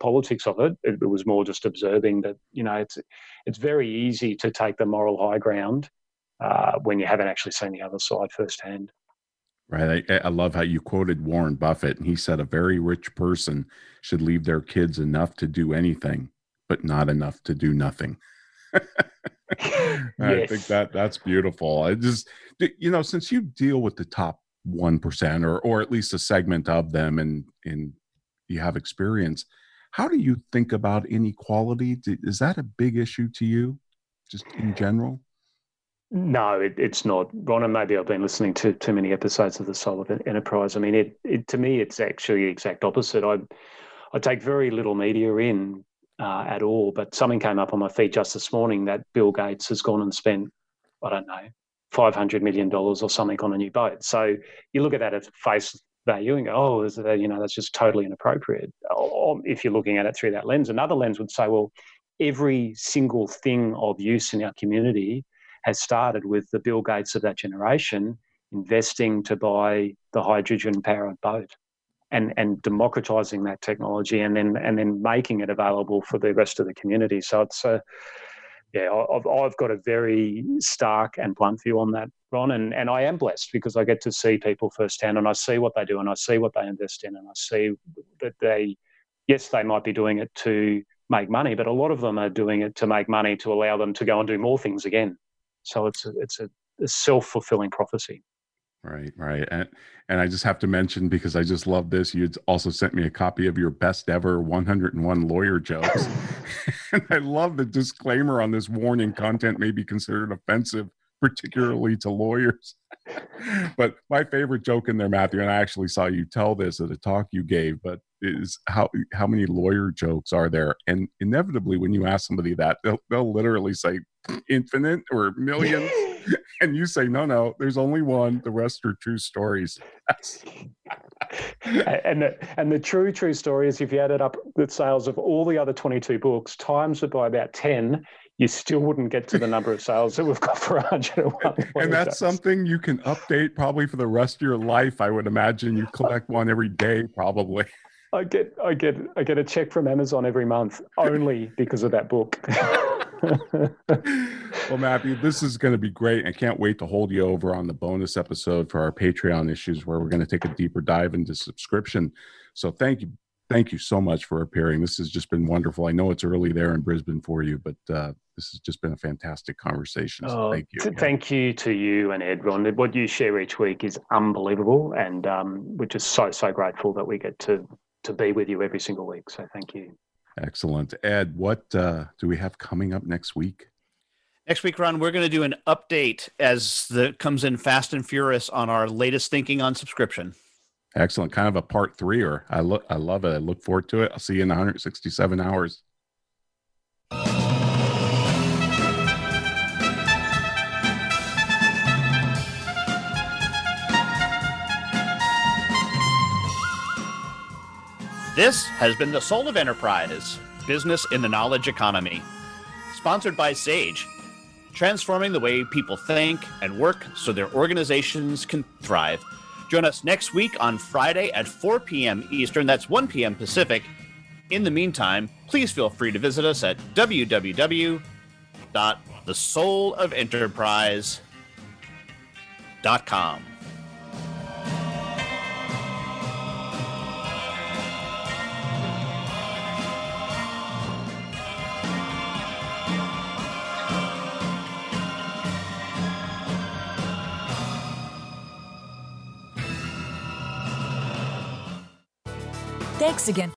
politics of it. it. It was more just observing that you know it's it's very easy to take the moral high ground uh, when you haven't actually seen the other side firsthand. Right. I, I, love how you quoted Warren Buffett, and he said a very rich person should leave their kids enough to do anything, but not enough to do nothing. I think that that's beautiful. I just, you know, since you deal with the top one percent, or or at least a segment of them, and and you have experience, how do you think about inequality? Is that a big issue to you, just in general? No, it, it's not. Ron, and maybe I've been listening to too many episodes of the Soul of Enterprise. I mean, it, it to me, it's actually the exact opposite. I I take very little media in uh, at all. But something came up on my feed just this morning that Bill Gates has gone and spent, I don't know, five hundred million dollars or something on a new boat. So you look at that at face value and go, oh, is you know, that's just totally inappropriate. Or if you're looking at it through that lens, another lens would say, well, every single thing of use in our community has started with the Bill Gates of that generation investing to buy the hydrogen powered boat and and democratizing that technology and then and then making it available for the rest of the community. So it's a yeah, I've, I've got a very stark and blunt view on that, Ron, and, and I am blessed because I get to see people firsthand and I see what they do and I see what they invest in and I see that they, yes, they might be doing it to make money, but a lot of them are doing it to make money to allow them to go and do more things again. So it's a, it's a, a self fulfilling prophecy. Right, right. And and I just have to mention because I just love this. you'd also sent me a copy of your best ever 101 lawyer jokes. and I love the disclaimer on this warning content may be considered offensive, particularly to lawyers. but my favorite joke in there, Matthew, and I actually saw you tell this at a talk you gave, but is how how many lawyer jokes are there? And inevitably when you ask somebody that, they'll they'll literally say infinite or millions. and you say no no there's only one the rest are true stories and the, and the true true story is if you added up the sales of all the other 22 books times it by about 10 you still wouldn't get to the number of sales that we've got for 101 and that's something you can update probably for the rest of your life i would imagine you collect one every day probably I get I get I get a check from Amazon every month only because of that book. well, Matthew, this is going to be great. I can't wait to hold you over on the bonus episode for our Patreon issues where we're going to take a deeper dive into subscription. So thank you. Thank you so much for appearing. This has just been wonderful. I know it's early there in Brisbane for you, but uh, this has just been a fantastic conversation. So oh, thank you. Again. Thank you to you and Ed Ron. What you share each week is unbelievable, and um, we're just so so grateful that we get to to be with you every single week. So thank you. Excellent. Ed, what uh, do we have coming up next week? Next week, Ron, we're going to do an update as the comes in fast and furious on our latest thinking on subscription. Excellent. Kind of a part three, or I look, I love it. I look forward to it. I'll see you in 167 hours. This has been the Soul of Enterprise Business in the Knowledge Economy, sponsored by Sage, transforming the way people think and work so their organizations can thrive. Join us next week on Friday at 4 p.m. Eastern, that's 1 p.m. Pacific. In the meantime, please feel free to visit us at www.thesoulofenterprise.com. Thanks again.